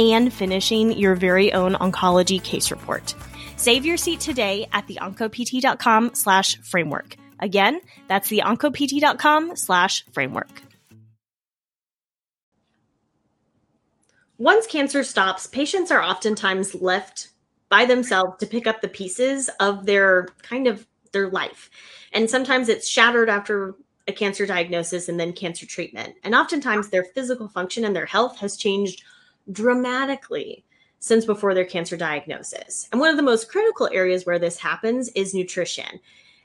and finishing your very own oncology case report. Save your seat today at the theoncopt.com slash framework. Again, that's the theoncopt.com slash framework. Once cancer stops, patients are oftentimes left by themselves to pick up the pieces of their kind of their life. And sometimes it's shattered after a cancer diagnosis and then cancer treatment. And oftentimes their physical function and their health has changed dramatically since before their cancer diagnosis. And one of the most critical areas where this happens is nutrition.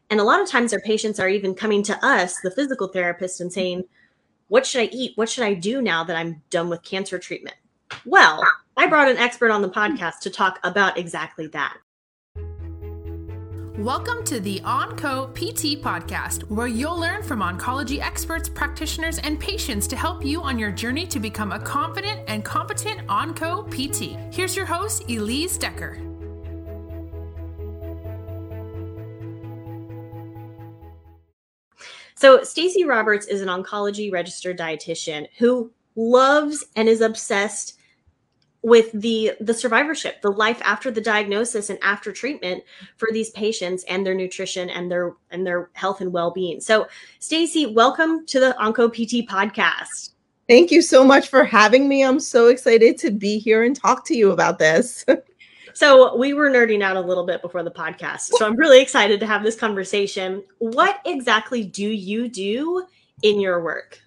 And a lot of times our patients are even coming to us, the physical therapist, and saying, What should I eat? What should I do now that I'm done with cancer treatment? Well, I brought an expert on the podcast to talk about exactly that. Welcome to the OnCo PT podcast, where you'll learn from oncology experts, practitioners, and patients to help you on your journey to become a confident and competent OnCo PT. Here's your host, Elise Decker. So, Stacy Roberts is an oncology registered dietitian who loves and is obsessed with the the survivorship the life after the diagnosis and after treatment for these patients and their nutrition and their and their health and well-being. So stacy welcome to the onco pt podcast. Thank you so much for having me. I'm so excited to be here and talk to you about this. So we were nerding out a little bit before the podcast so i'm really excited to have this conversation. What exactly do you do in your work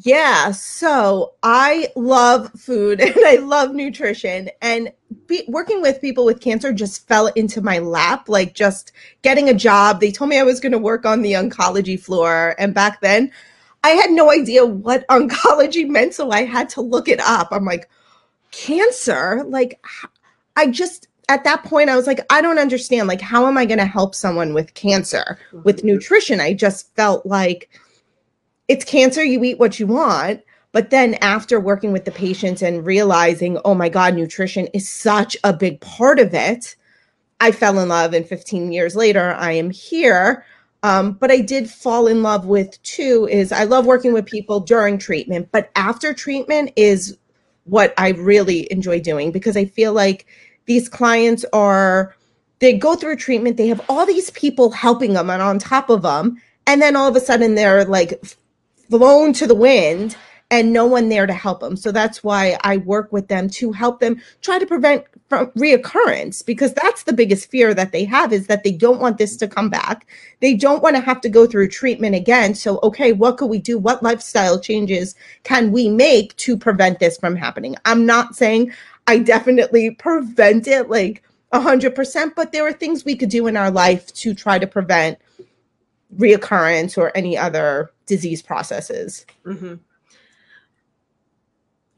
yeah, so I love food and I love nutrition and be, working with people with cancer just fell into my lap like just getting a job. They told me I was going to work on the oncology floor and back then I had no idea what oncology meant so I had to look it up. I'm like cancer? Like I just at that point I was like I don't understand like how am I going to help someone with cancer with mm-hmm. nutrition? I just felt like it's cancer, you eat what you want. But then after working with the patients and realizing, oh my God, nutrition is such a big part of it, I fell in love. And 15 years later, I am here. Um, but I did fall in love with too is I love working with people during treatment, but after treatment is what I really enjoy doing because I feel like these clients are they go through treatment, they have all these people helping them and on top of them, and then all of a sudden they're like blown to the wind and no one there to help them. So that's why I work with them to help them try to prevent from reoccurrence because that's the biggest fear that they have is that they don't want this to come back. They don't want to have to go through treatment again. So okay, what could we do? What lifestyle changes can we make to prevent this from happening? I'm not saying I definitely prevent it like 100%, but there are things we could do in our life to try to prevent reoccurrence or any other disease processes. Mm-hmm.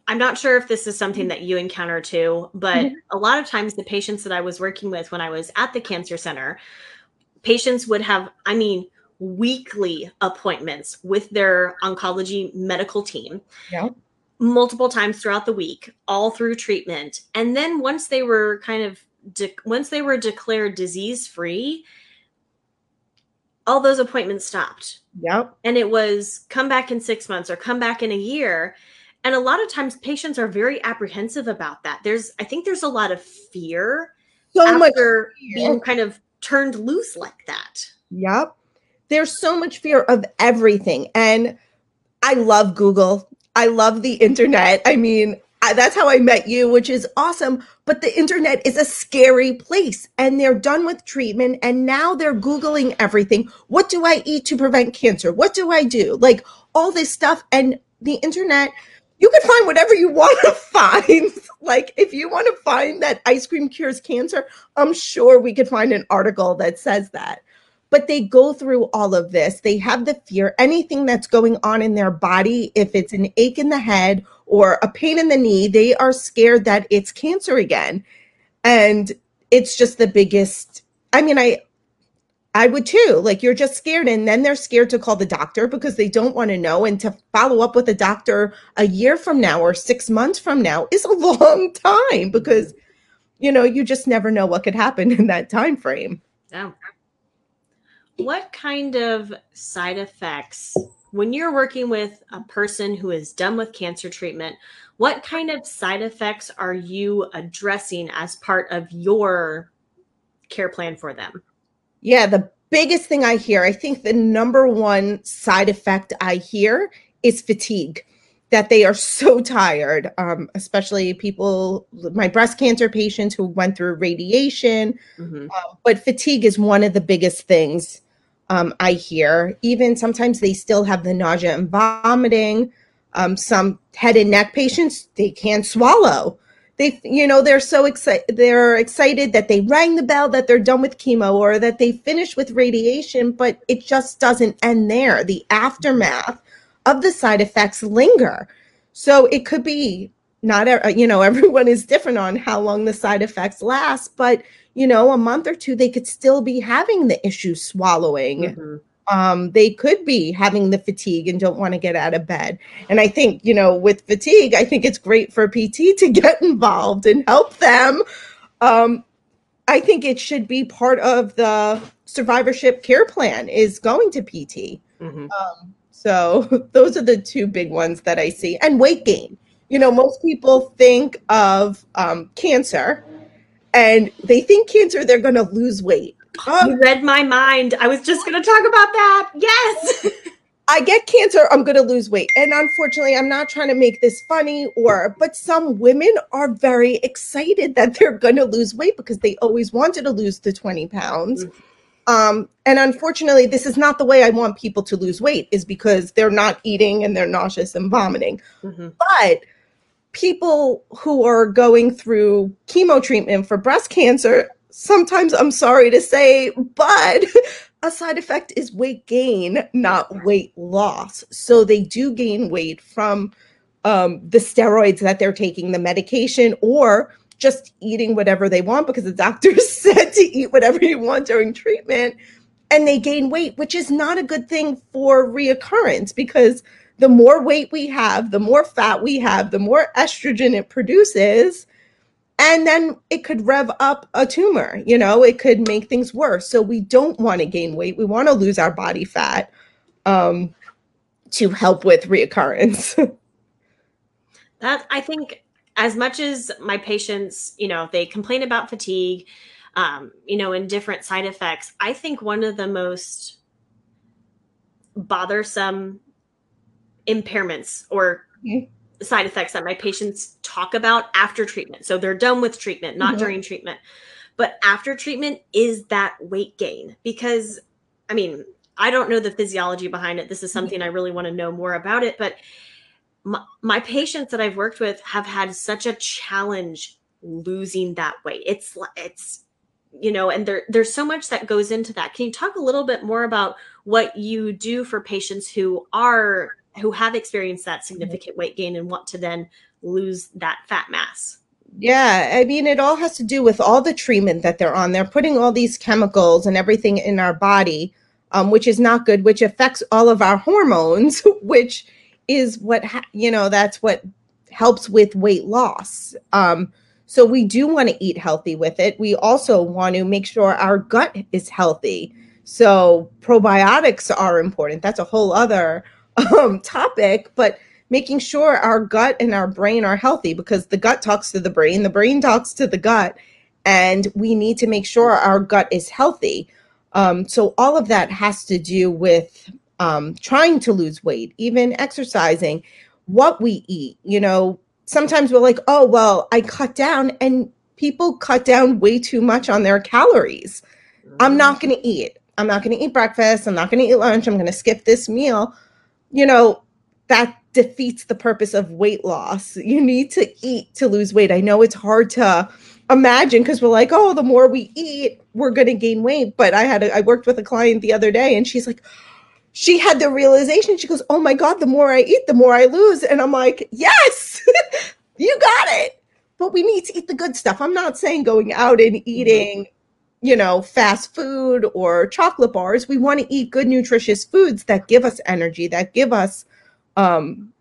I'm not sure if this is something that you encounter too, but mm-hmm. a lot of times the patients that I was working with when I was at the cancer center, patients would have, I mean, weekly appointments with their oncology medical team. Yeah. Multiple times throughout the week, all through treatment. And then once they were kind of de- once they were declared disease free, all those appointments stopped. Yep. And it was come back in six months or come back in a year. And a lot of times patients are very apprehensive about that. There's, I think there's a lot of fear so after much fear. being kind of turned loose like that. Yep. There's so much fear of everything. And I love Google. I love the internet. I mean, I, that's how I met you, which is awesome. But the internet is a scary place and they're done with treatment and now they're Googling everything. What do I eat to prevent cancer? What do I do? Like all this stuff. And the internet, you can find whatever you want to find. like if you want to find that ice cream cures cancer, I'm sure we could find an article that says that but they go through all of this. They have the fear, anything that's going on in their body, if it's an ache in the head or a pain in the knee, they are scared that it's cancer again. And it's just the biggest I mean, I I would too. Like you're just scared and then they're scared to call the doctor because they don't want to know and to follow up with a doctor a year from now or 6 months from now is a long time because you know, you just never know what could happen in that time frame. Yeah. What kind of side effects when you're working with a person who is done with cancer treatment, what kind of side effects are you addressing as part of your care plan for them? Yeah, the biggest thing I hear, I think the number one side effect I hear is fatigue. That they are so tired, um, especially people, my breast cancer patients who went through radiation. Mm-hmm. Uh, but fatigue is one of the biggest things um, I hear. Even sometimes they still have the nausea and vomiting. Um, some head and neck patients, they can't swallow they you know they're so excited they're excited that they rang the bell that they're done with chemo or that they finished with radiation but it just doesn't end there the aftermath of the side effects linger so it could be not you know everyone is different on how long the side effects last but you know a month or two they could still be having the issue swallowing mm-hmm um, they could be having the fatigue and don't want to get out of bed. And I think, you know, with fatigue, I think it's great for PT to get involved and help them. Um, I think it should be part of the survivorship care plan is going to PT. Mm-hmm. Um, so those are the two big ones that I see. And weight gain. You know, most people think of um, cancer and they think cancer, they're going to lose weight. You read my mind. I was just going to talk about that. Yes. I get cancer, I'm going to lose weight. And unfortunately, I'm not trying to make this funny or, but some women are very excited that they're going to lose weight because they always wanted to lose the 20 pounds. Mm-hmm. Um, and unfortunately, this is not the way I want people to lose weight, is because they're not eating and they're nauseous and vomiting. Mm-hmm. But people who are going through chemo treatment for breast cancer, sometimes I'm sorry to say, but a side effect is weight gain, not weight loss. So they do gain weight from um, the steroids that they're taking, the medication, or just eating whatever they want because the doctor said to eat whatever you want during treatment. And they gain weight, which is not a good thing for reoccurrence because the more weight we have, the more fat we have, the more estrogen it produces and then it could rev up a tumor you know it could make things worse. So we don't want to gain weight. We want to lose our body fat um, to help with reoccurrence. That i think as much as my patients you know they complain about fatigue um, you know and different side effects i think one of the most bothersome impairments or mm-hmm side effects that my patients talk about after treatment. So they're done with treatment, not mm-hmm. during treatment. But after treatment is that weight gain because I mean, I don't know the physiology behind it. This is something I really want to know more about it, but my, my patients that I've worked with have had such a challenge losing that weight. It's it's you know, and there there's so much that goes into that. Can you talk a little bit more about what you do for patients who are who have experienced that significant weight gain and want to then lose that fat mass. Yeah, I mean, it all has to do with all the treatment that they're on. They're putting all these chemicals and everything in our body, um, which is not good, which affects all of our hormones, which is what, ha- you know, that's what helps with weight loss. Um, so we do want to eat healthy with it. We also want to make sure our gut is healthy. So probiotics are important. That's a whole other um, topic, but making sure our gut and our brain are healthy because the gut talks to the brain, the brain talks to the gut, and we need to make sure our gut is healthy. Um, so, all of that has to do with um, trying to lose weight, even exercising, what we eat. You know, sometimes we're like, oh, well, I cut down, and people cut down way too much on their calories. I'm not going to eat. I'm not going to eat breakfast. I'm not going to eat lunch. I'm going to skip this meal you know, that defeats the purpose of weight loss. You need to eat to lose weight. I know it's hard to imagine because we're like, oh, the more we eat, we're going to gain weight. But I had, a, I worked with a client the other day and she's like, she had the realization. She goes, oh my God, the more I eat, the more I lose. And I'm like, yes, you got it. but we need to eat the good stuff. I'm not saying going out and eating, you know, fast food or chocolate bars. We want to eat good, nutritious foods that give us energy, that give us um,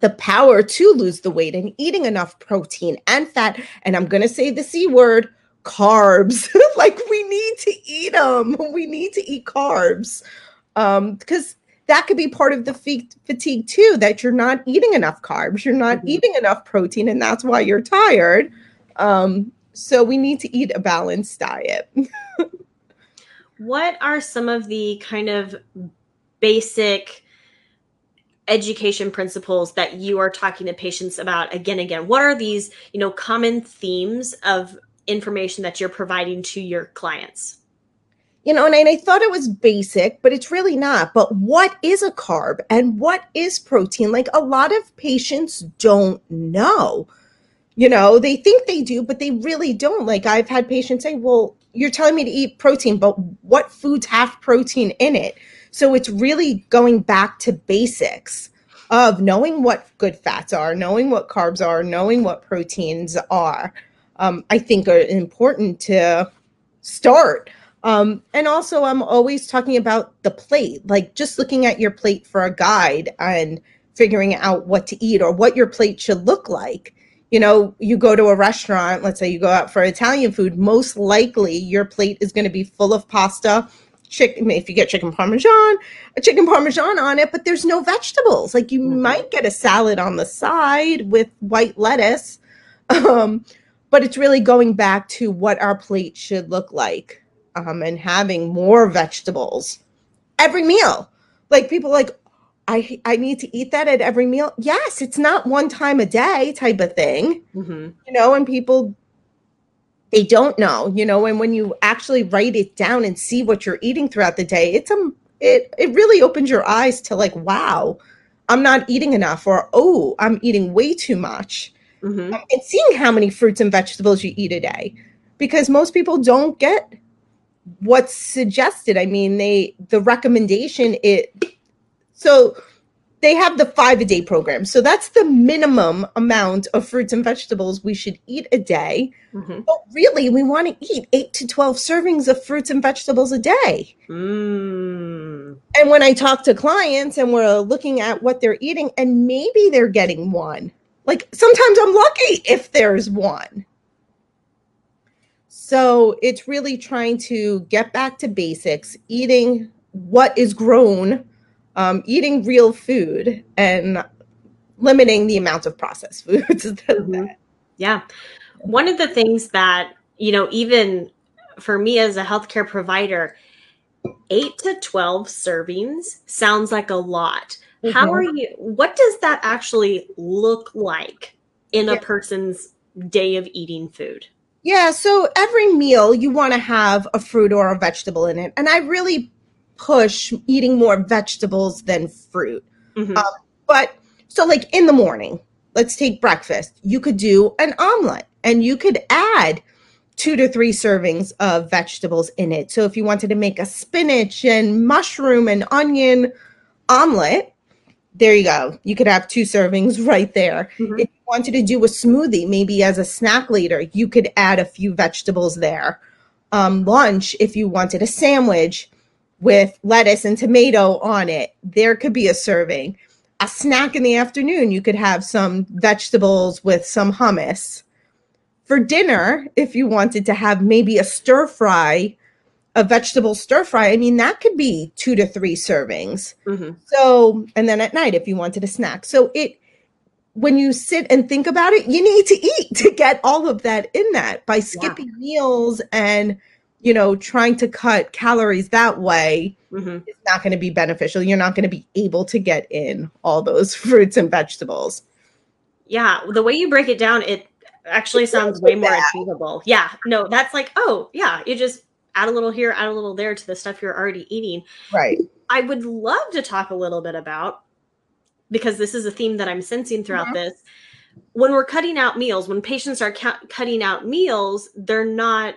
the power to lose the weight and eating enough protein and fat. And I'm going to say the C word carbs. like we need to eat them. We need to eat carbs. Um, because that could be part of the fatigue too, that you're not eating enough carbs, you're not mm-hmm. eating enough protein, and that's why you're tired. Um, so we need to eat a balanced diet. what are some of the kind of basic education principles that you are talking to patients about again again? What are these you know common themes of information that you're providing to your clients? You know and I, thought it was basic but it's really not. But what is a carb and what is protein? Like a lot of patients don't know you know they think they do but they really don't like i've had patients say well you're telling me to eat protein but what foods have protein in it so it's really going back to basics of knowing what good fats are, knowing what carbs are, knowing what proteins are. Um, I think are important to start. Um, and also, I'm always talking about the plate, like just looking at your plate for a guide and figuring out what to eat or what your plate should look like. You know, you go to a restaurant, let's say you go out for Italian food, most likely your plate is going to be full of pasta chicken if you get chicken parmesan a chicken parmesan on it but there's no vegetables like you mm-hmm. might get a salad on the side with white lettuce um, but it's really going back to what our plate should look like um, and having more vegetables every meal like people like I, I need to eat that at every meal. Yes, it's not one time a day type of thing, mm-hmm. you know, and people they don't know, you know, and when you actually write it down and see what you're eating throughout the day, it's um it it really opens your eyes to like, wow, I'm not eating enough, or oh, I'm eating way too much. Mm-hmm. Um, and seeing how many fruits and vegetables you eat a day, because most people don't get what's suggested. I mean, they the recommendation it so they have the five a day program. So that's the minimum amount of fruits and vegetables we should eat a day. Mm-hmm. But really, we want to eat eight to 12 servings of fruits and vegetables a day. Mm. And when I talk to clients and we're looking at what they're eating, and maybe they're getting one, like sometimes I'm lucky if there's one. So it's really trying to get back to basics, eating what is grown um, eating real food and limiting the amount of processed foods. mm-hmm. Yeah. One of the things that, you know, even for me as a healthcare provider, eight to 12 servings sounds like a lot. Mm-hmm. How are you? What does that actually look like in yeah. a person's day of eating food? Yeah, so every meal you want to have a fruit or a vegetable in it. And I really push eating more vegetables than fruit. Mm-hmm. Um, but so, like in the morning, let's take breakfast. You could do an omelet and you could add two to three servings of vegetables in it. So, if you wanted to make a spinach and mushroom and onion omelet, there you go. You could have two servings right there. Mm-hmm. If you wanted to do a smoothie, maybe as a snack later, you could add a few vegetables there. Um, lunch, if you wanted a sandwich, with lettuce and tomato on it. There could be a serving. A snack in the afternoon, you could have some vegetables with some hummus. For dinner, if you wanted to have maybe a stir fry, a vegetable stir fry, I mean, that could be two to three servings. Mm-hmm. So, and then at night, if you wanted a snack. So it, when you sit and think about it, you need to eat to get all of that in that by skipping yeah. meals and you know, trying to cut calories that way mm-hmm. is not going to be beneficial. You're not going to be able to get in all those fruits and vegetables. Yeah, the way you break it down, it actually sounds way more achievable. Yeah, no, that's like, oh, yeah, you just add a little here, add a little there to the stuff you're already eating. Right. I would love to talk a little bit about because this is a theme that I'm sensing throughout mm-hmm. this. When we're cutting out meals, when patients are ca- cutting out meals, they're not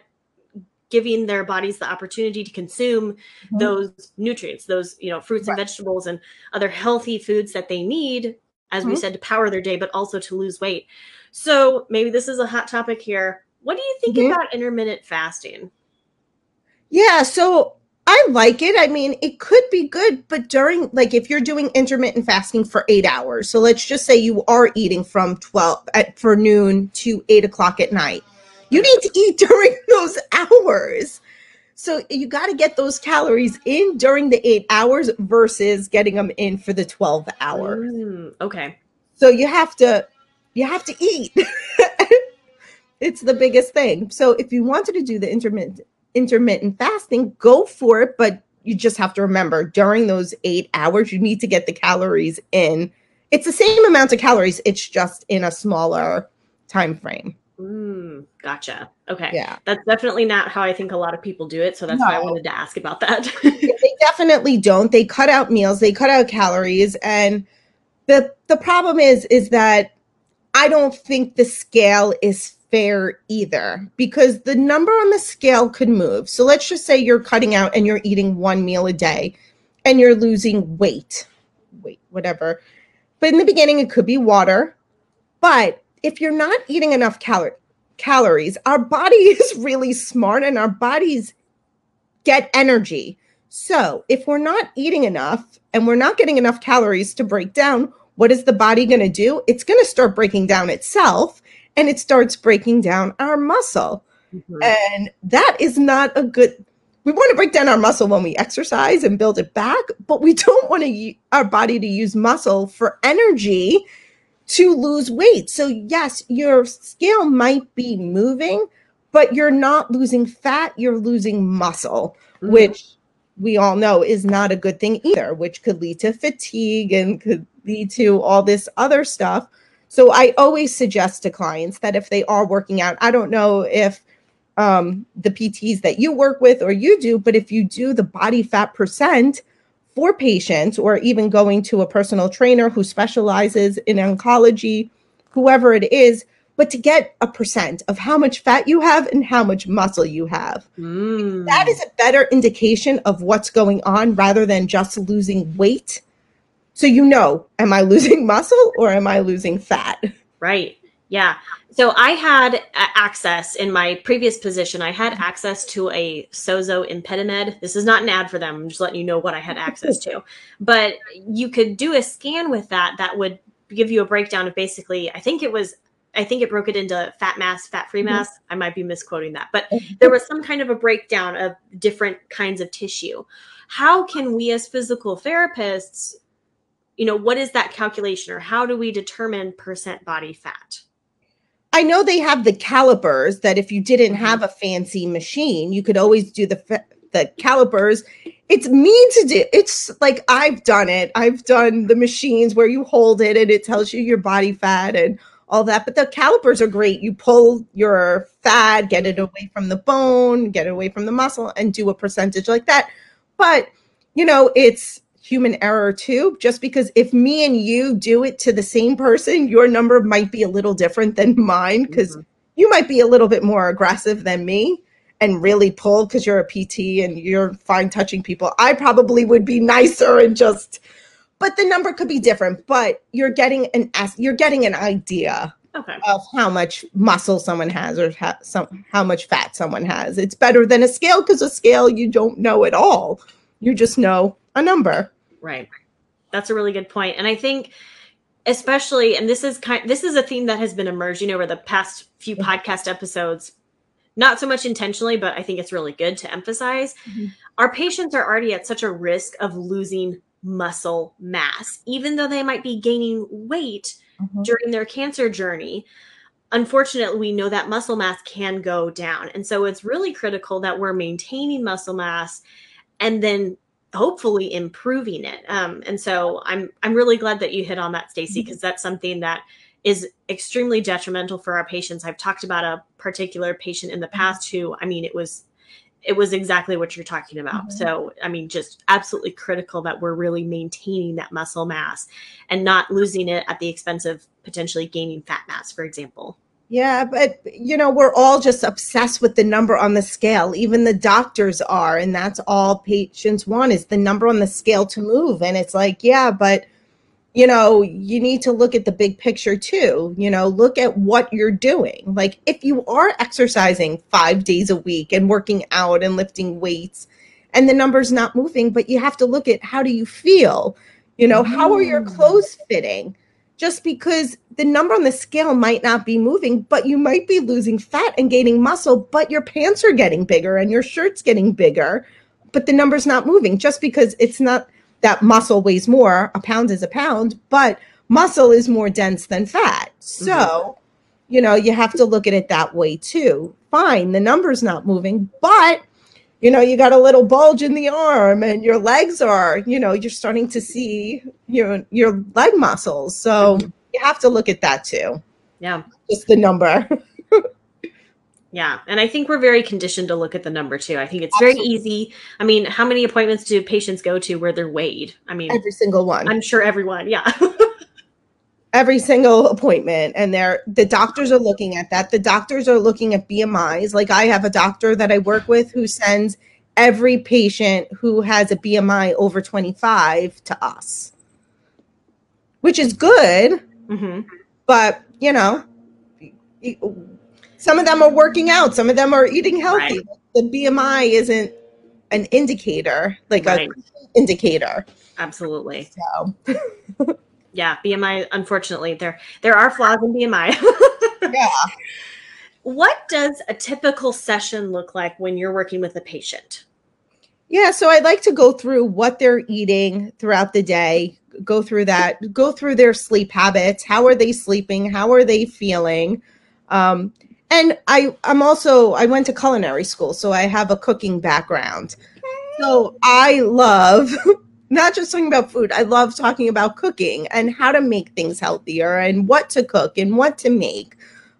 giving their bodies the opportunity to consume mm-hmm. those nutrients those you know fruits right. and vegetables and other healthy foods that they need as mm-hmm. we said to power their day but also to lose weight So maybe this is a hot topic here. What do you think Mhm. about intermittent fasting? Yeah, so I like it. I mean, it could be good, but during, like, if you're doing intermittent fasting for eight hours, so let's just say you are eating from 12 at, for noon to eight o'clock at night, you need to eat during those hours. So you got to get those calories in during the eight hours versus getting them in for the 12 hours. Mm, okay. So you have to, you have to eat. it's the biggest thing. So if you wanted to do the intermittent intermittent fasting, go for it. But you just have to remember during those eight hours, you need to get the calories in. It's the same amount of calories, it's just in a smaller time frame. Mm, gotcha. Okay. Yeah. That's definitely not how I think a lot of people do it. So that's why I wanted to ask about that. they definitely don't. They cut out meals, they cut out calories, and the the problem is is that I don't think the scale is fair either because the number on the scale could move. So let's just say you're cutting out and you're eating one meal a day and you're losing weight. Weight, whatever. But in the beginning it could be water. But if you're not eating enough calorie calories, our body is really smart and our bodies get energy. So, if we're not eating enough and we're not getting enough calories to break down, what is the body going to do? It's going to start breaking down itself and it starts breaking down our muscle. Mhm. And that is not a good we want to break down our muscle when we exercise and build it back, but we don't want to our body to use muscle for energy to lose weight. So yes, your scale might be moving, but you're not losing fat, you're losing muscle Mhm. which we all know is not a good thing either, which could lead to fatigue and could lead to all this other stuff. So I always suggest to clients that if they are working out, I don't know if um, the PTs that you work with or you do, but if you do the body fat percent for patients or even going to a personal trainer who specializes in oncology, whoever it is, but to get a percent of how much fat you have and how much muscle you have Mm. that is a better indication of what's going on rather than just losing weight. So you know, am I losing muscle or am I losing fat? Right. Yeah. So I had access in my previous position. I had access to a Sozo Impedimed. This is not an ad for them. I'm just letting you know what I had access to. But you could do a scan with that that would give you a breakdown of basically, I think it was, I think it broke it into fat mass, fat free Mhm. mass. I might be misquoting that, but there was some kind of a breakdown of different kinds of tissue. How can we as physical therapists, you know, what is that calculation or how do we determine percent body fat? I know they have the calipers that if you didn't Mhm. have a fancy machine, you could always do the the calipers. It's mean to do. It's like I've done it. I've done the machines where you hold it and it tells you your body fat and all that. But the calipers are great. You pull your fat, get it away from the bone, get it away from the muscle, and do a percentage like that. But you know, it's human error too. Just because if me and you do it to the same person, your number might be a little different than mine because Mhm. you might be a little bit more aggressive than me and really pull because you're a PT and you're fine touching people. I probably would be nicer and just, but the number could be different. But you're getting an you're getting an idea Okay. of how much muscle someone has or how, some, how much fat someone has. It's better than a scale because a scale you don't know at all. You just know a number. Right. That's a really good point. And I think especially and this is kind this is a theme that has been emerging over the past few podcast episodes not so much intentionally but i think it's really good to emphasize Mhm. our patients are already at such a risk of losing muscle mass even though they might be gaining weight during their cancer journey unfortunately we know that muscle mass can go down and so it's really critical that we're maintaining muscle mass and then hopefully improving it. Um, and so i'm i'm really glad that you hit on that stacy because that's something that is extremely detrimental for our patients. I've talked about a particular patient in the past who i mean it was it was exactly what you're talking about. Mhm. so i mean just absolutely critical that we're really maintaining that muscle mass and not losing it at the expense of potentially gaining fat mass for example Yeah, but you know, we're all just obsessed with the number on the scale. Even the doctors are, and that's all patients want is the number on the scale to move. And it's like, yeah, but you know, you need to look at the big picture too. You know, look at what you're doing. Like if you are exercising five days a week and working out and lifting weights and the number's not moving, but you have to look at how do you feel? You know, how are your mm. clothes fitting? Just because the number on the scale might not be moving, but you might be losing fat and gaining muscle, but your pants are getting bigger and your shirt's getting bigger, but the number's not moving just because it's not that muscle weighs more. A pound is a pound, but muscle is more dense than fat. So, mm-hmm. you know, you have to look at it that way too. Fine, the number's not moving, but you know, you got a little bulge in the arm and your legs are, you know, you're starting to see your your leg muscles. So mm-hmm. you have to look at that too. Yeah. Just the number. Yeah. And I think we're very conditioned to look at the number too. I think it's very easy. I mean, how many appointments do patients go to where they're weighed? I mean, every single one. I'm sure everyone. Yeah. every single appointment and they're the doctors are looking at that the doctors are looking at bmis like i have a doctor that i work with who sends every patient who has a bmi over 25 to us which is good mm-hmm. but you know some of them are working out, some of them are eating healthy. Right. The BMI isn't an indicator, like right. a indicator. Absolutely. So. yeah, BMI. Unfortunately, there there are flaws in BMI. yeah. What does a typical session look like when you're working with a patient? Yeah, so I'd like to go through what they're eating throughout the day, go through that, go through their sleep habits. How are they sleeping? How are they feeling? Um, and I I'm also I went to culinary school, so I have a cooking background. So I love not just talking about food. I love talking about cooking and how to make things healthier and what to cook and what to make.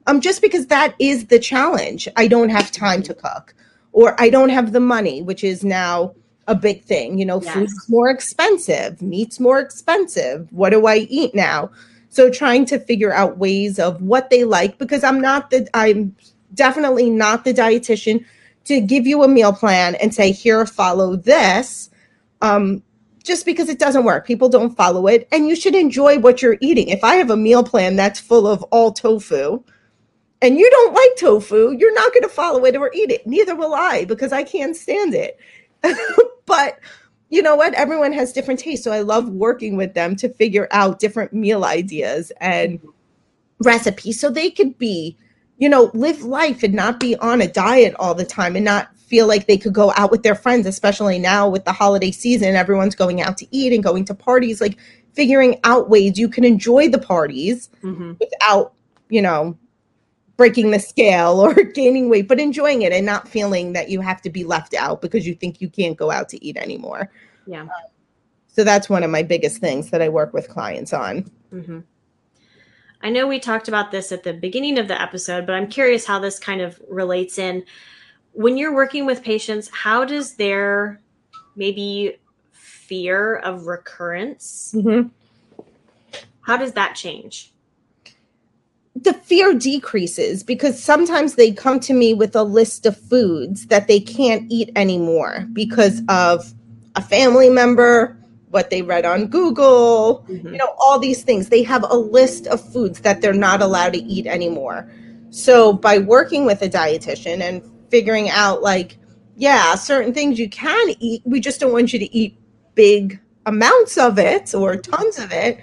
Um, just because that is the challenge. I don't have time to cook, or I don't have the money, which is now a big thing. You know, yes. food's more expensive, meat's more expensive. What do I eat now? So trying to figure out ways of what they like because I'm not the I'm definitely not the dietitian to give you a meal plan and say here follow this um just because it doesn't work. People don't follow it and you should enjoy what you're eating. If I have a meal plan that's full of all tofu and you don't like tofu, you're not going to follow it or eat it. Neither will I because I can't stand it. but you know what? Everyone has different tastes. So I love working with them to figure out different meal ideas and recipes so they could be, you know, live life and not be on a diet all the time and not feel like they could go out with their friends, especially now with the holiday season. Everyone's going out to eat and going to parties, like figuring out ways you can enjoy the parties mm-hmm. without, you know, breaking the scale or gaining weight, but enjoying it and not feeling that you have to be left out because you think you can't go out to eat anymore. Yeah. Um, so that's one of my biggest things that I work with clients on. Mm-hmm. I know we talked about this at the beginning of the episode, but I'm curious how this kind of relates in. When you're working with patients, how does their maybe fear of recurrence, mm-hmm. how does that change? the fear decreases because sometimes they come to me with a list of foods that they can't eat anymore because of a family member, what they read on Google, mm-hmm. you know, all these things. They have a list of foods that they're not allowed to eat anymore. So by working with a dietitian and figuring out like, yeah, certain things you can eat, we just don't want you to eat big amounts of it or tons of it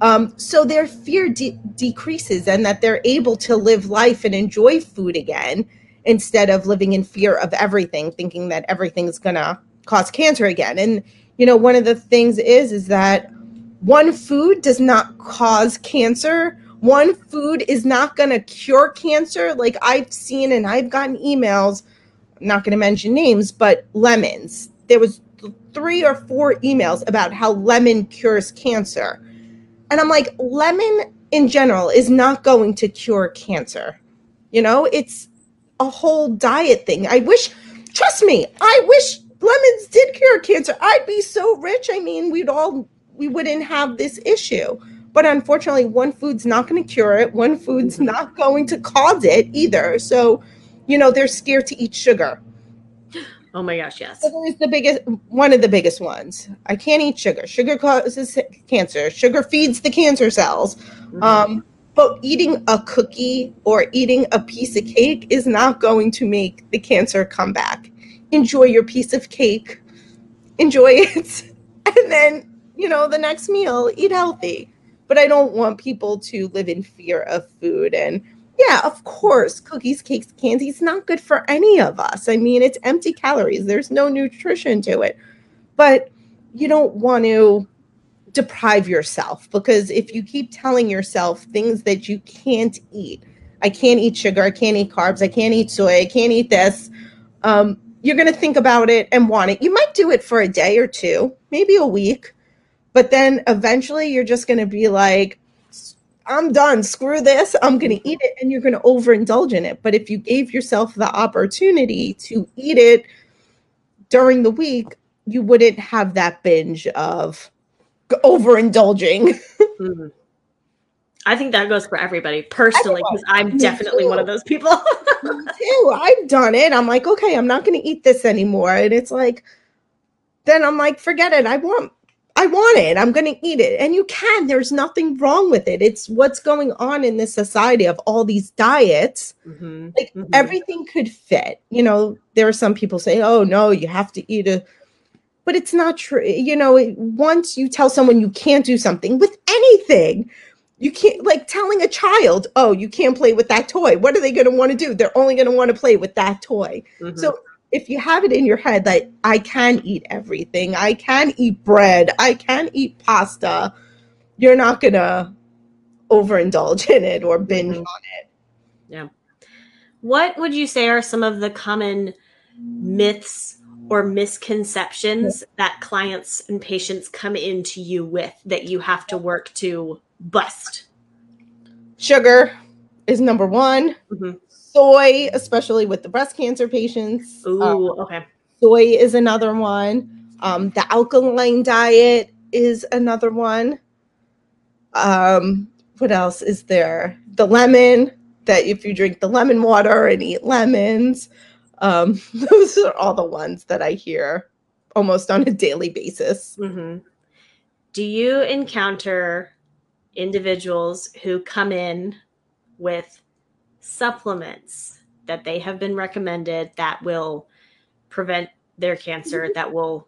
um, so their fear de- decreases and that they're able to live life and enjoy food again instead of living in fear of everything, thinking that everything's going to cause cancer again. And, you know, one of the things is, is that one food does not cause cancer. One food is not going to cure cancer. Like I've seen and I've gotten emails, I'm not going to mention names, but lemons. There was three or four emails about how lemon cures cancer and I'm like, lemon in general is not going to cure cancer. You know, it's a whole diet thing. I wish, trust me, I wish lemons did cure cancer. I'd be so rich. I mean, we'd all, we wouldn't have this issue. But unfortunately, one food's not going to cure it. One food's mm-hmm. not going to cause it either. So, you know, they're scared to eat sugar. Oh my gosh, yes. Sugar is the biggest, one of the biggest ones. I can't eat sugar. Sugar causes cancer. Sugar feeds the cancer cells. Mm-hmm. Um, but eating a cookie or eating a piece of cake is not going to make the cancer come back. Enjoy your piece of cake. Enjoy it. And then, you know, the next meal, eat healthy. But I don't want people to live in fear of food and yeah, of course, cookies, cakes, candy is not good for any of us. I mean, it's empty calories, there's no nutrition to it. But you don't want to deprive yourself because if you keep telling yourself things that you can't eat, I can't eat sugar, I can't eat carbs, I can't eat soy, I can't eat this, um, you're going to think about it and want it. You might do it for a day or two, maybe a week, but then eventually you're just going to be like, I'm done. Screw this. I'm going to eat it. And you're going to overindulge in it. But if you gave yourself the opportunity to eat it during the week, you wouldn't have that binge of overindulging. mm-hmm. I think that goes for everybody personally because I'm definitely one of those people. too. I've done it. I'm like, okay, I'm not going to eat this anymore. And it's like, then I'm like, forget it. I want I want it. I'm going to eat it. And you can. There's nothing wrong with it. It's what's going on in this society of all these diets. Mm-hmm. Like mm-hmm. everything could fit. You know, there are some people say, oh, no, you have to eat a. But it's not true. You know, once you tell someone you can't do something with anything, you can't, like telling a child, oh, you can't play with that toy. What are they going to want to do? They're only going to want to play with that toy. Mm-hmm. So if you have it in your head that I can eat everything, I can eat bread, I can eat pasta, you're not gonna overindulge in it or binge mm-hmm. on it. Yeah. What would you say are some of the common myths or misconceptions yeah. that clients and patients come into you with that you have to work to bust? Sugar is number one. Mm-hmm soy, especially with the breast cancer patients. Ooh, um, okay. Soy is another one. Um, the alkaline diet is another one. Um, what else is there? The lemon, that if you drink the lemon water and eat lemons, um, those are all the ones that I hear almost on a daily basis. Mm-hmm. Do you encounter individuals who come in with supplements that they have been recommended that will prevent their cancer, that will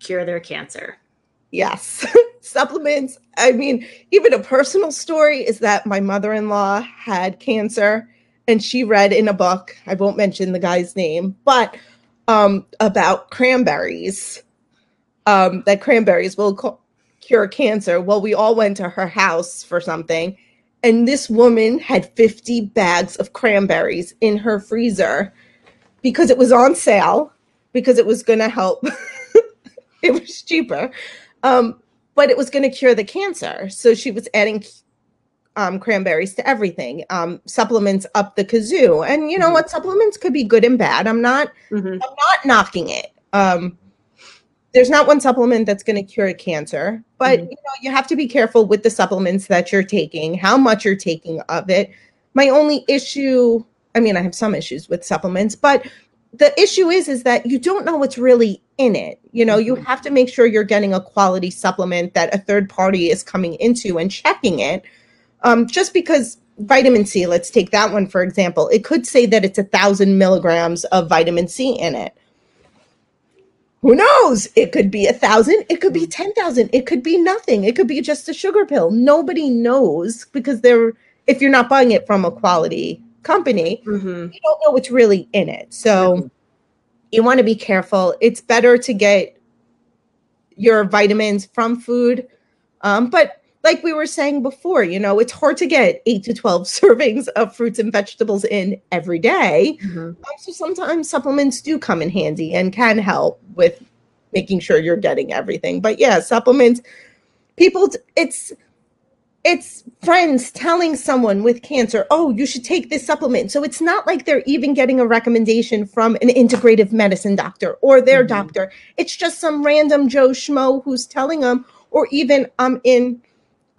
cure their cancer. Yes. supplements. I mean, even a personal story is that my mother in law had cancer and she read in a book, I won't mention the guy's name, but um, about cranberries, um, that cranberries will co- cure cancer. Well, we all went to her house for something and this woman had 50 bags of cranberries in her freezer because it was on sale because it was going to help. It was cheaper. Um, but it was going to cure the cancer. So she was adding um, cranberries to everything um, supplements up the kazoo. And you know mm-hmm. what? Supplements could be good and bad. I'm not mm-hmm. i'm not knocking it. Um, there's not one supplement that's going to cure cancer, but mm-hmm. you know you have to be careful with the supplements that you're taking, how much you're taking of it. My only issue, I mean, I have some issues with supplements, but the issue is is that you don't know what's really in it. You know, mm-hmm. you have to make sure you're getting a quality supplement that a third party is coming into and checking it. Um, just because vitamin C, let's take that one for example, it could say that it's a thousand milligrams of vitamin C in it who knows? It could be a thousand, it could be mm. 10,000, it could be nothing, it could be just a sugar pill. Nobody knows because they're, if you're not buying it from a quality company, mm-hmm. you don't know what's really in it. So mm-hmm. you want to be careful. It's better to get your vitamins from food. Um, but like we were saying before, you know, it's hard to get eight to 12 servings of fruits and vegetables in every day. Mm-hmm. Um, so sometimes supplements do come in handy and can help with making sure you're getting everything. But yeah, supplements, people, it's, it's friends telling someone with cancer, oh, you should take this supplement. So it's not like they're even getting a recommendation from an integrative medicine doctor or their mm-hmm. doctor. It's just some random Joe Schmo who's telling them, or even I'm um in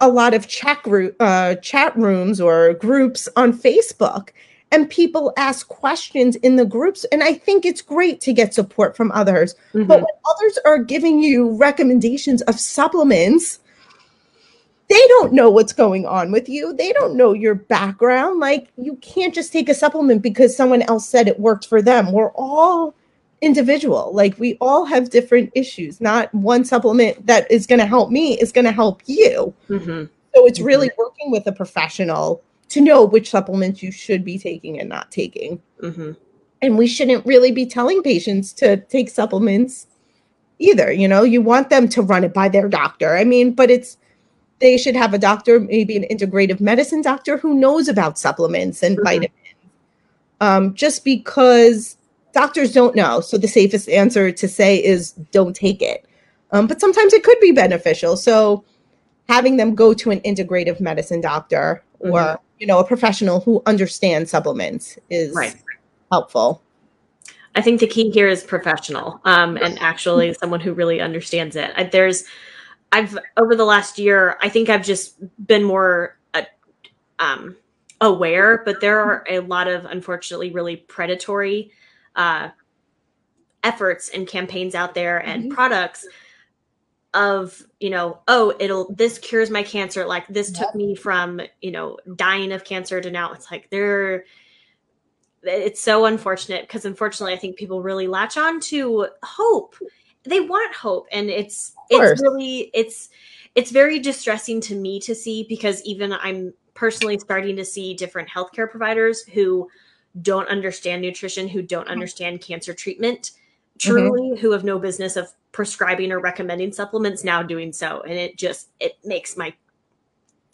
a lot of chat, uh, chat rooms or groups on Facebook. and people ask questions in the groups and i think it's great to get support from others Mhm. but when others are giving you recommendations of supplements they don't know what's going on with you they don't know your background like you can't just take a supplement because someone else said it worked for them we're all individual like we all have different issues not one supplement that is going to help me is going to help you Mhm. so it's really working with a professional to know which supplements you should be taking and not taking. Mhm. And we shouldn't really be telling patients to take supplements either. You know, you want them to run it by their doctor. I mean, but it's they should have a doctor, maybe an integrative medicine doctor who knows about supplements and Mhm. vitamins. Um, just because doctors don't know. So the safest answer to say is don't take it. Um, but sometimes it could be beneficial. So having them go to an integrative medicine doctor or Mhm. you know a professional who understands supplements is Right. helpful. I think the key here is professional, um, and actually someone who really understands it. I, there's, I've over the last year, I think I've just been more uh, um, aware, but there are a lot of unfortunately really predatory uh, efforts and campaigns out there and Mhm. products of you know oh it'll this cures my cancer. Like this took me from you know dying of cancer to now it's like they're it's so unfortunate because unfortunately i think people really latch on to hope. They want hope and it's it's really it's it's very distressing to me to see because even i'm personally starting to see different healthcare providers who don't understand nutrition who don't mm-hmm. understand cancer treatment truly mm-hmm. who have no business of prescribing or recommending supplements now doing so and it just it makes my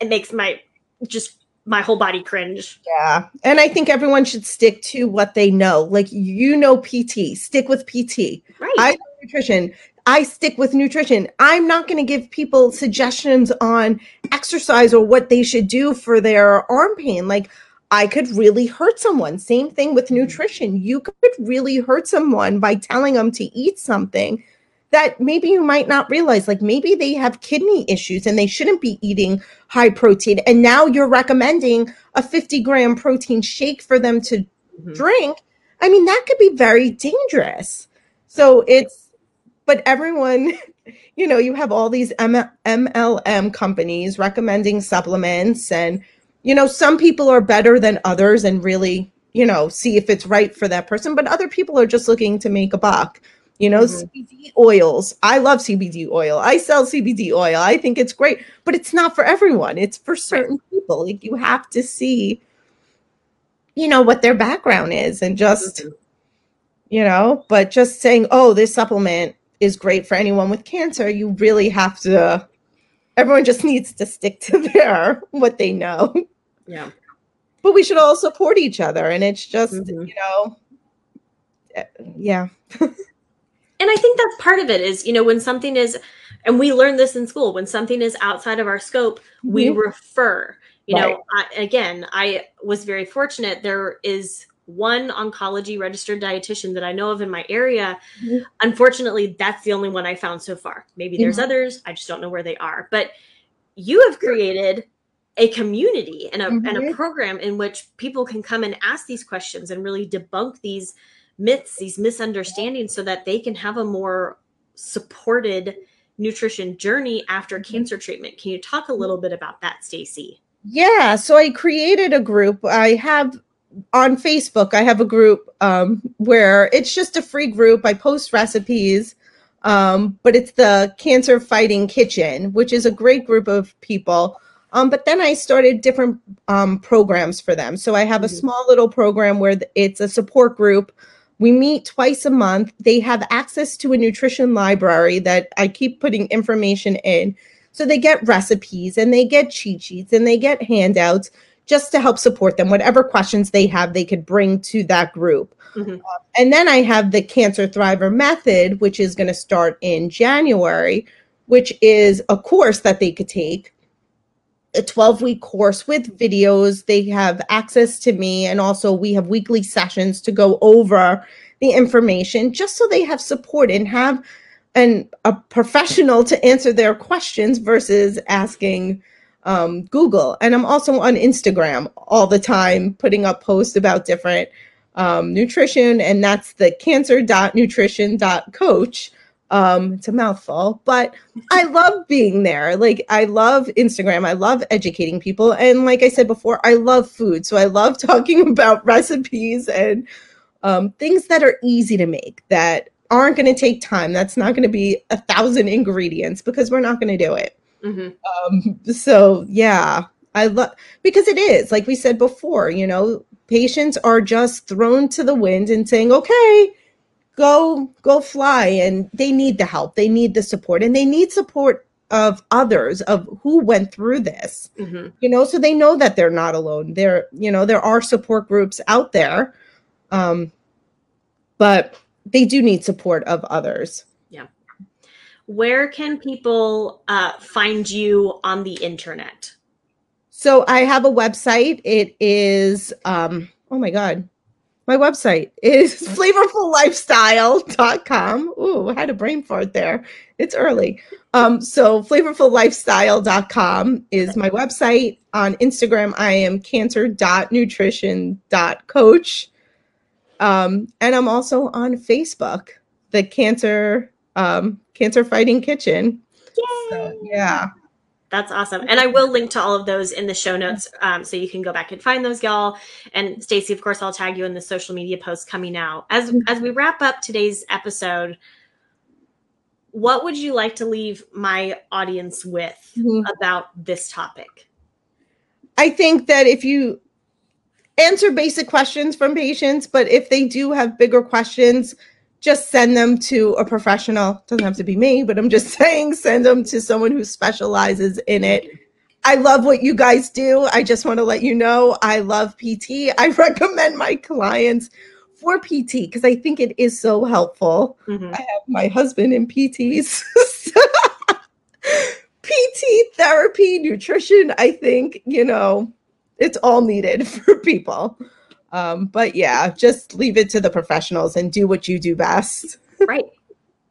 it makes my just my whole body cringe Yeah. And I think everyone should stick to what they know. Like you know PT, stick with PT. right I know nutrition. I stick with nutrition. I'm not going to give people suggestions on exercise or what they should do for their arm pain. Like I could really hurt someone. Same thing with nutrition. You could really hurt someone by telling them to eat something that maybe you might not realize. Like maybe they have kidney issues and they shouldn't be eating high protein. And now you're recommending a 50 gram protein shake for them to Mhm. drink. I mean, that could be very dangerous. So it's, but everyone, you know, you have all these M- MLM companies recommending supplements, and, you know, some people are better than others and really, you know, see if it's right for that person, but other people are just looking to make a buck. You know, Mhm. CBD oils. I love CBD oil. I sell CBD oil. I think it's great, but it's not for everyone. It's for certain people. Like you have to see, you know, what their background is and just Mhm. you know but just saying oh this supplement is great for anyone with cancer you really have to everyone just needs to stick to their what they know yeah but we should all support each other and it's just Mhm. you know eh, yeah and i think that's part of it is you know when something is and we learned this in school when something is outside of our scope we Mhm. refer you Right. know I, again i was very fortunate there is one oncology registered dietitian that i know of in my area Mhm. unfortunately that's the only one i found so far maybe there's Mhm. others i just don't know where they are but you have created a community and a, and a Mhm. program in which people can come and ask these questions and really debunk these myths these misunderstandings so that they can have a more supported nutrition journey after Mhm. cancer treatment. Can you talk a little bit about that stacy? Yeah so i created a group. I have on facebook i have a group um, where it's just a free group. I post recipes um, but it's the cancer fighting kitchen which is a great group of people um, but then i started different um, programs for them so i have a Mhm. small little program where it's a support group we meet twice a month they have access to a nutrition library that i keep putting information in so they get recipes and they get cheat sheets and they get handouts just to help support them. Whatever questions they have, they could bring to that group. Mhm. Um, and then I have the Cancer Thriver Method, which is going to start in January, which is a course that they could take. A 12 week course with videos. They have access to me, and also we have weekly sessions to go over the information just so they have support and have an, a professional to answer their questions versus asking um, Google, and I'm also on Instagram all the time, putting up posts about different um, nutrition, and that's the cancer.nutrition.coach. Um, it's a mouthful, but I love being there. Like, I love Instagram. I love educating people. And like I said before, I love food. So I love talking about recipes and um, things that are easy to make that aren't going to take time. That's not going to be a thousand ingredients because we're not going to do it. Mm-hmm. Um, so yeah, I love because it is like we said before. You know, patients are just thrown to the wind and saying, "Okay, go go fly," and they need the help, they need the support, and they need support of others of who went through this. Mm-hmm. You know, so they know that they're not alone. There, you know, there are support groups out there, um, but they do need support of others Yeah. where can people uh, find you on the internet? So I have a website. It is, um, oh my God, my website is flavorfullifestyle.com. Ooh, I had a brain fart there. It's early. Um, so flavorfullifestyle.com is my website. On Instagram, I am cancer.nutrition.coach. Um, and I'm also on Facebook, the Cancer um, Cancer Fighting Kitchen. So, yeah. That's awesome. And I will link to all of those in the show notes um, so you can go back and find those, y'all. And Stacy, of course, I'll tag you in the social media posts coming out. As as we wrap up today's episode, what would you like to leave my audience with mm-hmm. about this topic? I think that if you answer basic questions from patients, but if they do have bigger questions, just send them to a professional. Doesn't have to be me, but I'm just saying send them to someone who specializes in it. I love what you guys do. I just want to let you know I love PT. I recommend my clients for PT because I think it is so helpful. Mm-hmm. I have my husband in PTs. PT therapy, nutrition, I think, you know, it's all needed for people. Um, but yeah, just leave it to the professionals and do what you do best. right.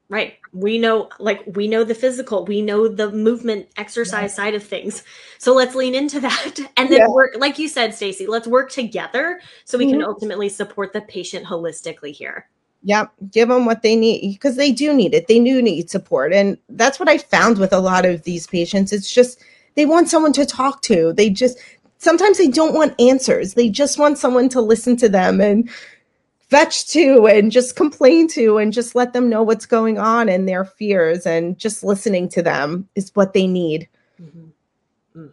Right. We know, like, we know the physical, we know the movement exercise yeah. side of things. So let's lean into that and then yeah. work, like you said, Stacy, let's work together so we mm-hmm. can ultimately support the patient holistically here. Yep. Give them what they need because they do need it. They do need support. And that's what I found with a lot of these patients. It's just, they want someone to talk to. They just, sometimes they don't want answers. They just want someone to listen to them and fetch to and just complain to and just let them know what's going on and their fears and just listening to them is what they need. Mm-hmm. Mm.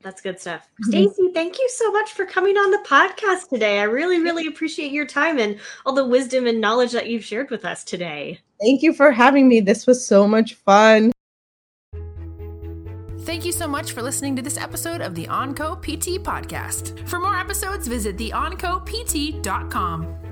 That's good stuff. Mm-hmm. Stacy, thank you so much for coming on the podcast today. I really, really appreciate your time and all the wisdom and knowledge that you've shared with us today. Thank you for having me. This was so much fun. Thank you so much for listening to this episode of the OnCo PT podcast. For more episodes, visit theoncopt.com.